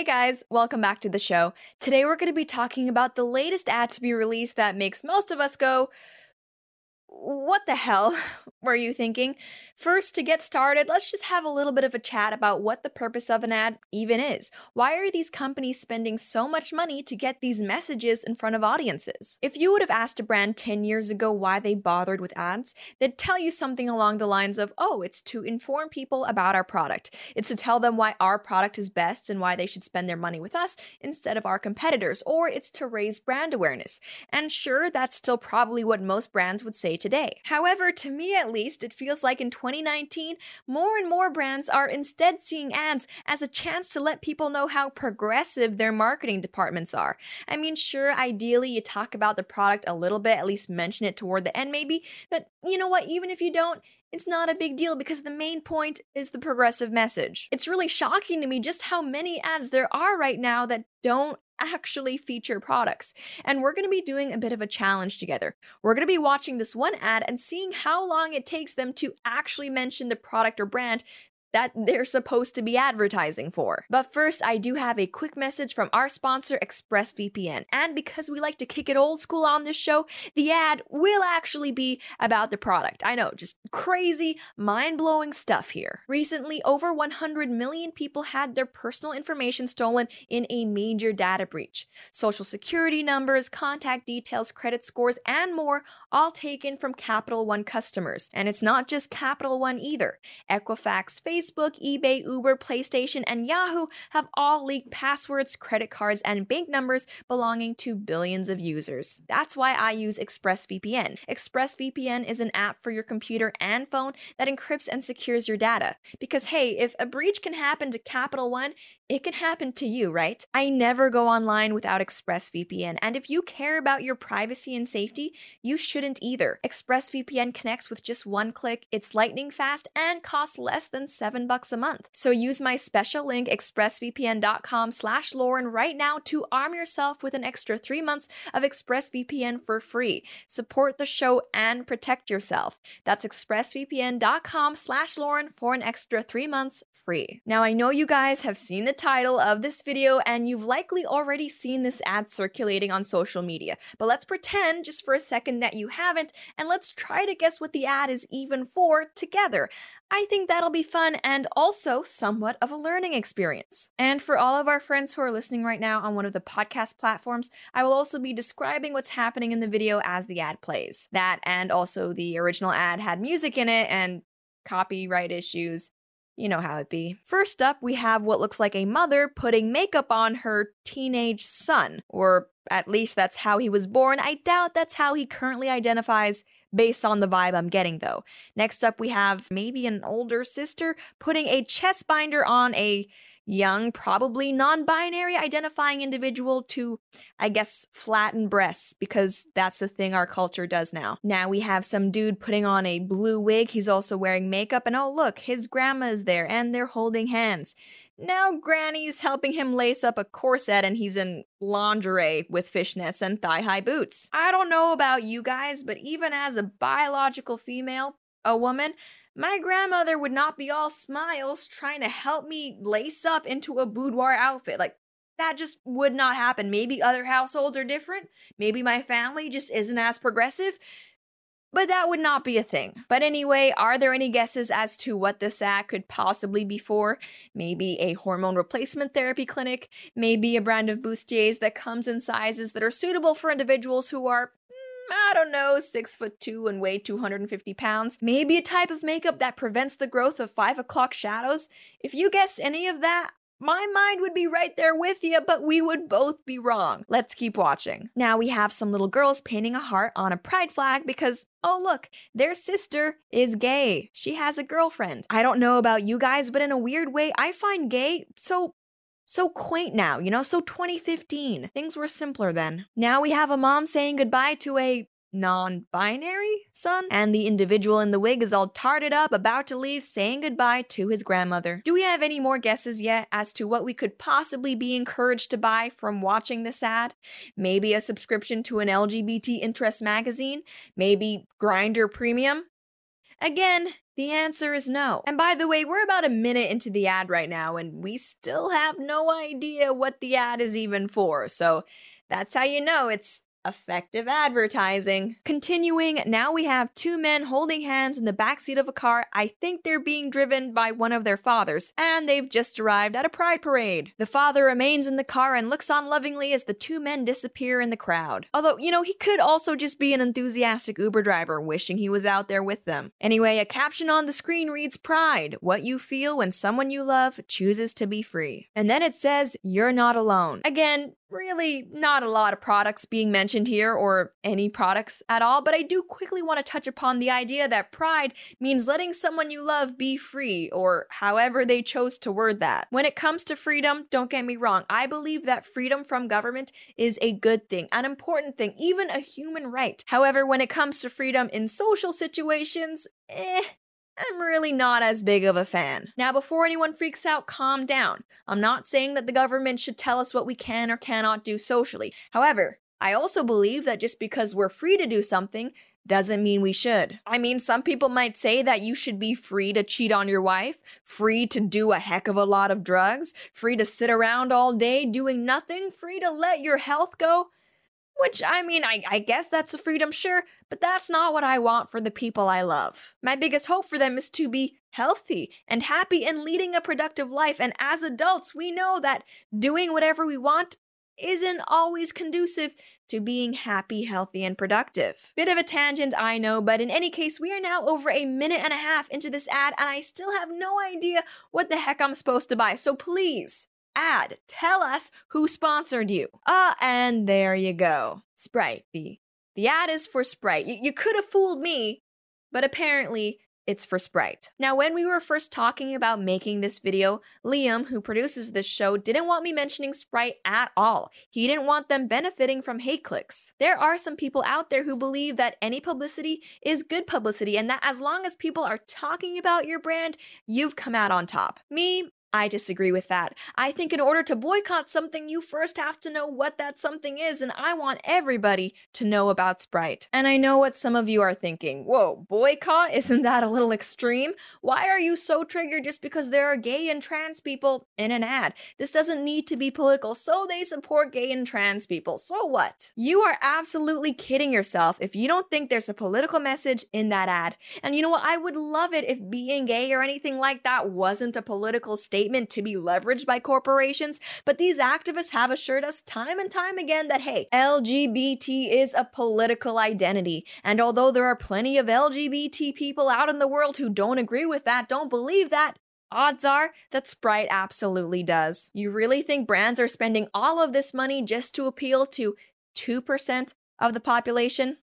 Hey guys, welcome back to the show. Today we're going to be talking about the latest ad to be released that makes most of us go, what the hell were you thinking? First, to get started, let's just have a little bit of a chat about what the purpose of an ad even is. Why are these companies spending so much money to get these messages in front of audiences? If you would have asked a brand 10 years ago why they bothered with ads, they'd tell you something along the lines of, oh, it's to inform people about our product. It's to tell them why our product is best and why they should spend their money with us instead of our competitors, or it's to raise brand awareness. And sure, that's still probably what most brands would say today. However, to me at least, it feels like in 2019, more and more brands are instead seeing ads as a chance to let people know how progressive their marketing departments are. I mean, sure, ideally you talk about the product a little bit, at least mention it toward the end maybe, but you know what, even if you don't, it's not a big deal because the main point is the progressive message. It's really shocking to me just how many ads there are right now that don't actually feature products. And we're going to be doing a bit of a challenge together. We're going to be watching this one ad and seeing how long it takes them to actually mention the product or brand that they're supposed to be advertising for. But first, I do have a quick message from our sponsor, ExpressVPN. And because we like to kick it old school on this show, the ad will actually be about the product. I know, just crazy, mind blowing stuff here. Recently, over 100 million people had their personal information stolen in a major data breach. Social security numbers, contact details, credit scores, and more, all taken from Capital One customers. And it's not just Capital One either. Equifax, Facebook, eBay, Uber, PlayStation, and Yahoo have all leaked passwords, credit cards, and bank numbers belonging to billions of users. That's why I use ExpressVPN. ExpressVPN is an app for your computer and phone that encrypts and secures your data. Because hey, if a breach can happen to Capital One, it can happen to you, right? I never go online without ExpressVPN, and if you care about your privacy and safety, you shouldn't either. ExpressVPN connects with just one click, it's lightning fast, and costs less than 7 bucks a month. So use my special link expressvpn.com slash Lauren right now to arm yourself with an extra 3 months of ExpressVPN for free. Support the show and protect yourself. That's expressvpn.com slash Lauren for an extra 3 months free. Now I know you guys have seen the title of this video and you've likely already seen this ad circulating on social media, but let's pretend just for a second that you haven't and let's try to guess what the ad is even for together. I think that'll be fun and also somewhat of a learning experience. And for all of our friends who are listening right now on one of the podcast platforms, I will also be describing what's happening in the video as the ad plays. That and also the original ad had music in it and copyright issues. You know how it be. First up, we have what looks like a mother putting makeup on her teenage son, or at least that's how he was born. I doubt that's how he currently identifies based on the vibe I'm getting though. Next up, we have maybe an older sister putting a chest binder on a young, probably non binary identifying individual to, I guess, flatten breasts, because that's the thing our culture does now. Now we have some dude putting on a blue wig. He's also wearing makeup, and oh, look, his grandma is there, and they're holding hands. Now Granny's helping him lace up a corset and he's in lingerie with fishnets and thigh high boots. I don't know about you guys, but even as a biological female, a woman, my grandmother would not be all smiles trying to help me lace up into a boudoir outfit. Like, that just would not happen. Maybe other households are different. Maybe my family just isn't as progressive. But that would not be a thing. But anyway, are there any guesses as to what this ad could possibly be for? Maybe a hormone replacement therapy clinic, maybe a brand of bustiers that comes in sizes that are suitable for individuals who are mm, I don't know, six foot two and weigh 250 pounds. Maybe a type of makeup that prevents the growth of five o'clock shadows. If you guess any of that, my mind would be right there with you, but we would both be wrong. Let's keep watching. Now we have some little girls painting a heart on a pride flag because, oh look, their sister is gay. She has a girlfriend. I don't know about you guys, but in a weird way, I find gay so so quaint now, you know, so 2015. Things were simpler then. Now we have a mom saying goodbye to a non binary son, and the individual in the wig is all tarted up, about to leave, saying goodbye to his grandmother. Do we have any more guesses yet as to what we could possibly be encouraged to buy from watching this ad? Maybe a subscription to an LGBT interest magazine? Maybe Grindr Premium? Again, the answer is no. And by the way, we're about a minute into the ad right now, and we still have no idea what the ad is even for. So that's how you know it's Effective advertising. Continuing, now we have two men holding hands in the backseat of a car. I think they're being driven by one of their fathers, and they've just arrived at a pride parade. The father remains in the car and looks on lovingly as the two men disappear in the crowd. Although, you know, he could also just be an enthusiastic Uber driver wishing he was out there with them. Anyway, a caption on the screen reads Pride, what you feel when someone you love chooses to be free. And then it says, You're not alone. Again, really not a lot of products being mentioned here or any products at all, but I do quickly want to touch upon the idea that pride means letting someone you love be free, or however they chose to word that. When it comes to freedom, don't get me wrong, I believe that freedom from government is a good thing, an important thing, even a human right. However, when it comes to freedom in social situations, eh, I'm really not as big of a fan. Now, before anyone freaks out, calm down. I'm not saying that the government should tell us what we can or cannot do socially. However, I also believe that just because we're free to do something doesn't mean we should. I mean, some people might say that you should be free to cheat on your wife, free to do a heck of a lot of drugs, free to sit around all day doing nothing, free to let your health go. Which, I mean, I, I guess that's a freedom, sure, but that's not what I want for the people I love. My biggest hope for them is to be healthy and happy and leading a productive life. And as adults, we know that doing whatever we want isn't always conducive to being happy, healthy, and productive. Bit of a tangent, I know, but in any case, we are now over a minute and a half into this ad, and I still have no idea what the heck I'm supposed to buy. So please, ad. Tell us who sponsored you. Ah, uh, and there you go. Sprite. The the ad is for Sprite. You could have fooled me, but apparently it's for Sprite. Now, when we were first talking about making this video, Liam, who produces this show, didn't want me mentioning Sprite at all. He didn't want them benefiting from hate clicks. There are some people out there who believe that any publicity is good publicity and that as long as people are talking about your brand, you've come out on top. Me, I disagree with that. I think in order to boycott something, you first have to know what that something is, and I want everybody to know about Sprite. And I know what some of you are thinking. Whoa, boycott? Isn't that a little extreme? Why are you so triggered just because there are gay and trans people in an ad? This doesn't need to be political, so they support gay and trans people. So what? You are absolutely kidding yourself if you don't think there's a political message in that ad. And you know what? I would love it if being gay or anything like that wasn't a political statement statement to be leveraged by corporations, but these activists have assured us time and time again that hey, LGBT is a political identity. And although there are plenty of LGBT people out in the world who don't agree with that, don't believe that, Odds are that Sprite absolutely does. You really think brands are spending all of this money just to appeal to 2% of the population?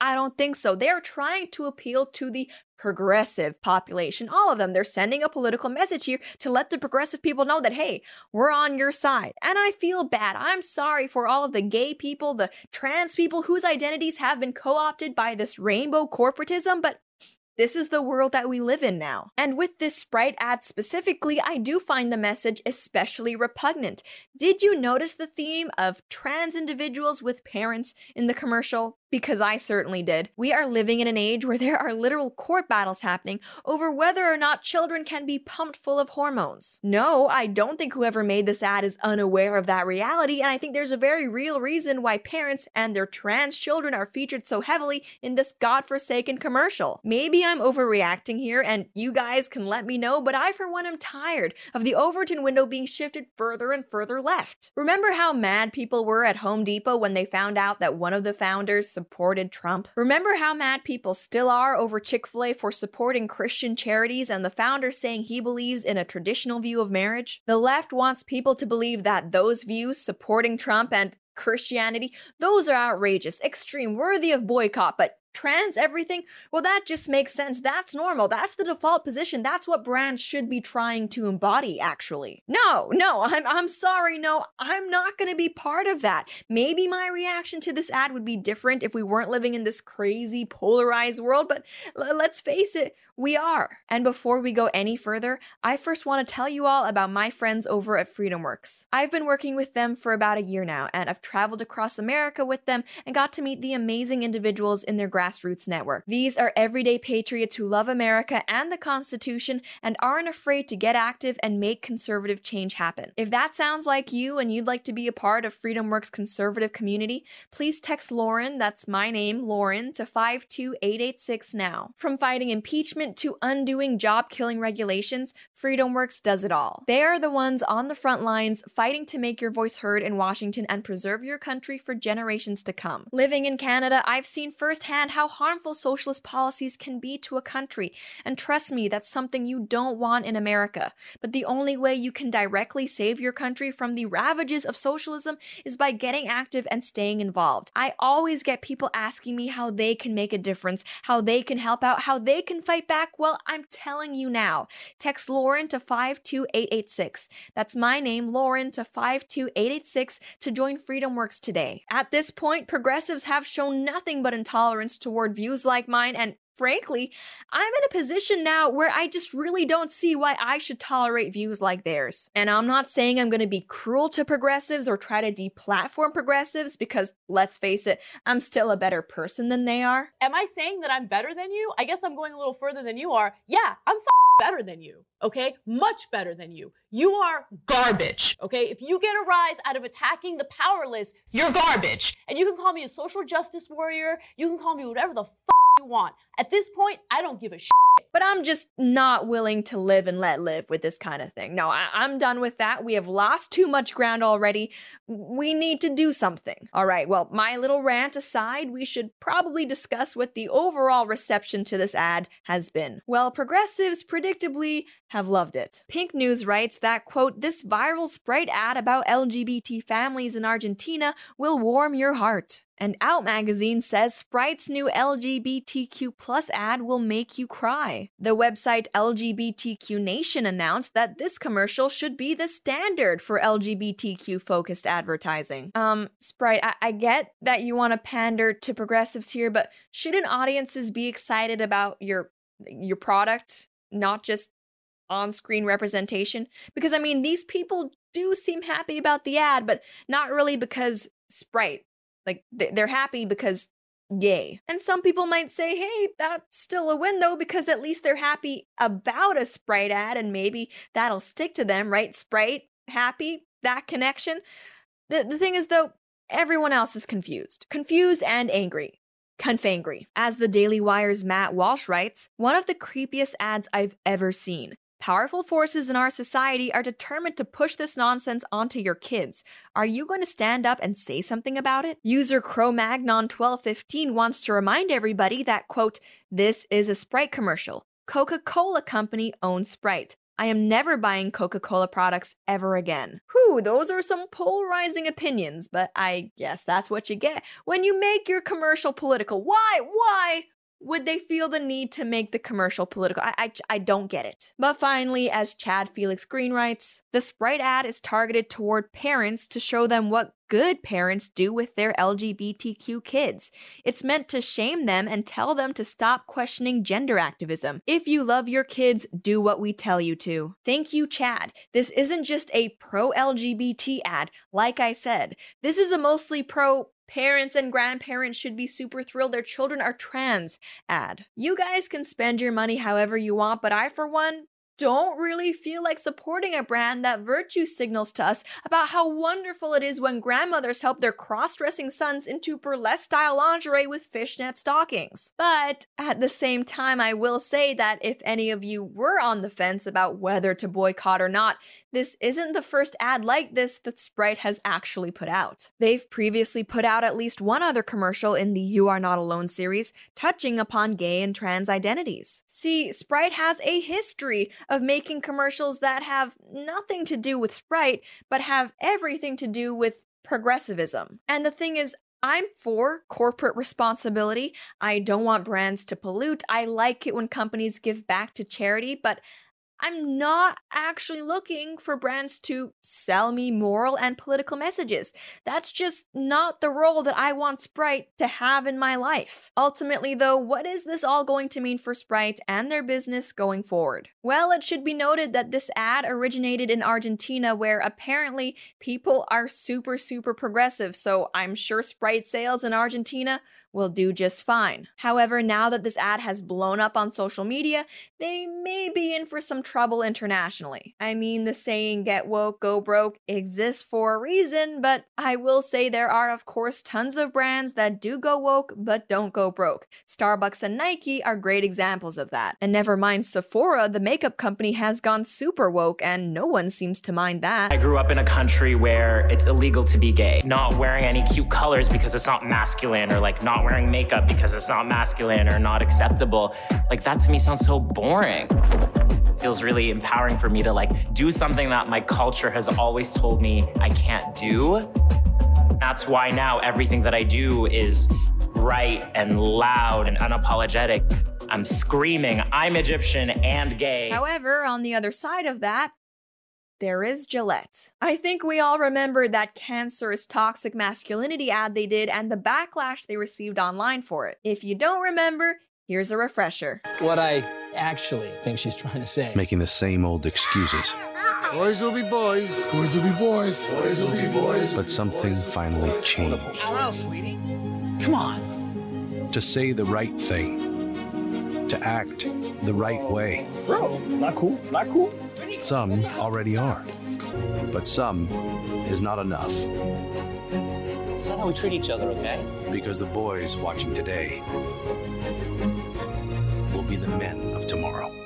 I don't think so. They're trying to appeal to the progressive population, all of them. They're sending a political message here to let the progressive people know that, hey, we're on your side. And I feel bad. I'm sorry for all of the gay people, the trans people whose identities have been co opted by this rainbow corporatism, but this is the world that we live in now. And with this Sprite ad specifically, I do find the message especially repugnant. Did you notice the theme of trans individuals with parents in the commercial? Because I certainly did. We are living in an age where there are literal court battles happening over whether or not children can be pumped full of hormones. No, I don't think whoever made this ad is unaware of that reality, and I think there's a very real reason why parents and their trans children are featured so heavily in this godforsaken commercial. Maybe I'm overreacting here, and you guys can let me know, but I, for one, am tired of the Overton window being shifted further and further left. Remember how mad people were at Home Depot when they found out that one of the founders supported Trump. Remember how mad people still are over Chick fil A for supporting Christian charities and the founder saying he believes in a traditional view of marriage? The left wants people to believe that those views, supporting Trump and Christianity, those are outrageous, extreme, worthy of boycott, but trans everything, well, that just makes sense. That's normal. That's the default position. That's what brands should be trying to embody, actually. No, no, I'm, I'm sorry. No, I'm not going to be part of that. Maybe my reaction to this ad would be different if we weren't living in this crazy polarized world, but let's face it, we are. And before we go any further, I first want to tell you all about my friends over at FreedomWorks. I've been working with them for about a year now, and I've traveled across America with them and got to meet the amazing individuals in their Grassroots Network. These are everyday patriots who love America and the Constitution and aren't afraid to get active and make conservative change happen. If that sounds like you and you'd like to be a part of FreedomWorks conservative community, please text Lauren, that's my name, Lauren, to 52886 now. From fighting impeachment to undoing job killing regulations, FreedomWorks does it all. They are the ones on the front lines fighting to make your voice heard in Washington and preserve your country for generations to come. Living in Canada, I've seen firsthand how harmful socialist policies can be to a country, and trust me, that's something you don't want in America. But the only way you can directly save your country from the ravages of socialism is by getting active and staying involved. I always get people asking me how they can make a difference, how they can help out, how they can fight back. Well, I'm telling you now. Text Lauren to 52886. That's my name, Lauren, to 52886 to join FreedomWorks today. At this point, progressives have shown nothing but intolerance toward views like mine and frankly, I'm in a position now where I just really don't see why I should tolerate views like theirs. And I'm not saying I'm going to be cruel to progressives or try to deplatform progressives because let's face it, I'm still a better person than they are. Am I saying that I'm better than you? I guess I'm going a little further than you are. Yeah, I'm better than you. Okay, much better than you. You are garbage. Okay, if you get a rise out of attacking the powerless, you're garbage. And you can call me a social justice warrior. You can call me whatever the you want. At this point, I don't give a shit. But I'm just not willing to live and let live with this kind of thing. No, I- am done with that. We have lost too much ground already. We need to do something. All right, well, my little rant aside, we should probably discuss what the overall reception to this ad has been. Well, progressives predictably have loved it. Pink News writes that, quote, this viral Sprite ad about LGBT families in Argentina will warm your heart. And Out Magazine says Sprite's new LGBTQ plus ad will make you cry. The website LGBTQ Nation announced that this commercial should be the standard for LGBTQ focused advertising. Um, Sprite, I, I get that you want to pander to progressives here, but shouldn't audiences be excited about your your product, not just on-screen representation? Because I mean, these people do seem happy about the ad, but not really because Sprite like they're happy because yay. And some people might say, hey, that's still a win though, because at least they're happy about a Sprite ad and maybe that'll stick to them, right? Sprite, happy, that connection. The, the thing is though, everyone else is confused. Confused and angry. Confangry. As the Daily Wire's Matt Walsh writes, one of the creepiest ads I've ever seen. Powerful forces in our society are determined to push this nonsense onto your kids. Are you going to stand up and say something about it? User Cro-Magnon1215 wants to remind everybody that, quote, this is a Sprite commercial. Coca-Cola Company owns Sprite. I am never buying Coca Cola products ever again. Whew, those are some polarizing opinions, but I guess that's what you get when you make your commercial political. Why? Why? Would they feel the need to make the commercial political? I, I, I, don't get it. But finally, as Chad Felix Green writes, the Sprite ad is targeted toward parents to show them what good parents do with their LGBTQ kids. It's meant to shame them and tell them to stop questioning gender activism. If you love your kids, do what we tell you to. Thank you, Chad. This isn't just a pro LGBT ad, like I said. This is a mostly pro Parents and grandparents should be super thrilled their children are trans. Ad. You guys can spend your money however you want, but I, for one, don't really feel like supporting a brand that virtue signals to us about how wonderful it is when grandmothers help their cross dressing sons into burlesque style lingerie with fishnet stockings. But at the same time, I will say that if any of you were on the fence about whether to boycott or not, this isn't the first ad like this that Sprite has actually put out. They've previously put out at least one other commercial in the You Are Not Alone series touching upon gay and trans identities. See, Sprite has a history of making commercials that have nothing to do with Sprite, but have everything to do with progressivism. And the thing is, I'm for corporate responsibility. I don't want brands to pollute. I like it when companies give back to charity, but I'm not actually looking for brands to sell me moral and political messages. That's just not the role that I want Sprite to have in my life. Ultimately, though, what is this all going to mean for Sprite and their business going forward? Well, it should be noted that this ad originated in Argentina, where apparently people are super, super progressive, so I'm sure Sprite sales in Argentina will do just fine. However, now that this ad has blown up on social media, they may be in for some trouble internationally. I mean, the saying get woke, go broke exists for a reason, but I will say there are, of course, tons of brands that do go woke but don't go broke. Starbucks and Nike are great examples of that. And never mind Sephora, the makeup company has gone super woke, and no one seems to mind that. I grew up in a country where it's illegal to be gay. Not wearing any cute colors because it's not masculine, or like wearing makeup because it's not masculine or not acceptable. Like that to me sounds so boring. It feels really empowering for me to like do something that my culture has always told me I can't do. That's why now everything that I do is bright and loud and unapologetic. I'm screaming, I'm Egyptian and gay. However, on the other side of that, there is Gillette. I think we all remember that cancerous toxic masculinity ad they did and the backlash they received online for it. If you don't remember, here's a refresher. What I actually think she's trying to say. Making the same old excuses. Boys will be boys. Boys will be boys. Boys will be boys. But something finally changed. Hello, sweetie. Come on. To say the right thing. To act the right way. Bro, not cool. Not cool. Some already are. But some is not enough. It's not how we treat each other, okay? Because the boys watching today will be the men of tomorrow.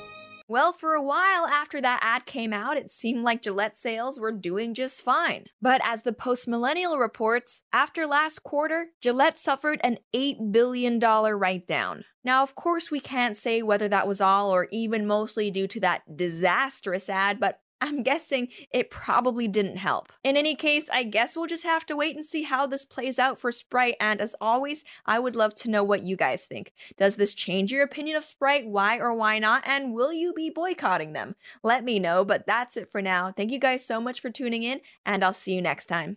Well, for a while after that ad came out, it seemed like Gillette sales were doing just fine. But as the Post Millennial reports, after last quarter, Gillette suffered an $8 billion write down. Now, of course, we can't say whether that was all or even mostly due to that disastrous ad, but I'm guessing it probably didn't help. In any case, I guess we'll just have to wait and see how this plays out for Sprite. And as always, I would love to know what you guys think. Does this change your opinion of Sprite? Why or why not? And will you be boycotting them? Let me know, but that's it for now. Thank you guys so much for tuning in, and I'll see you next time.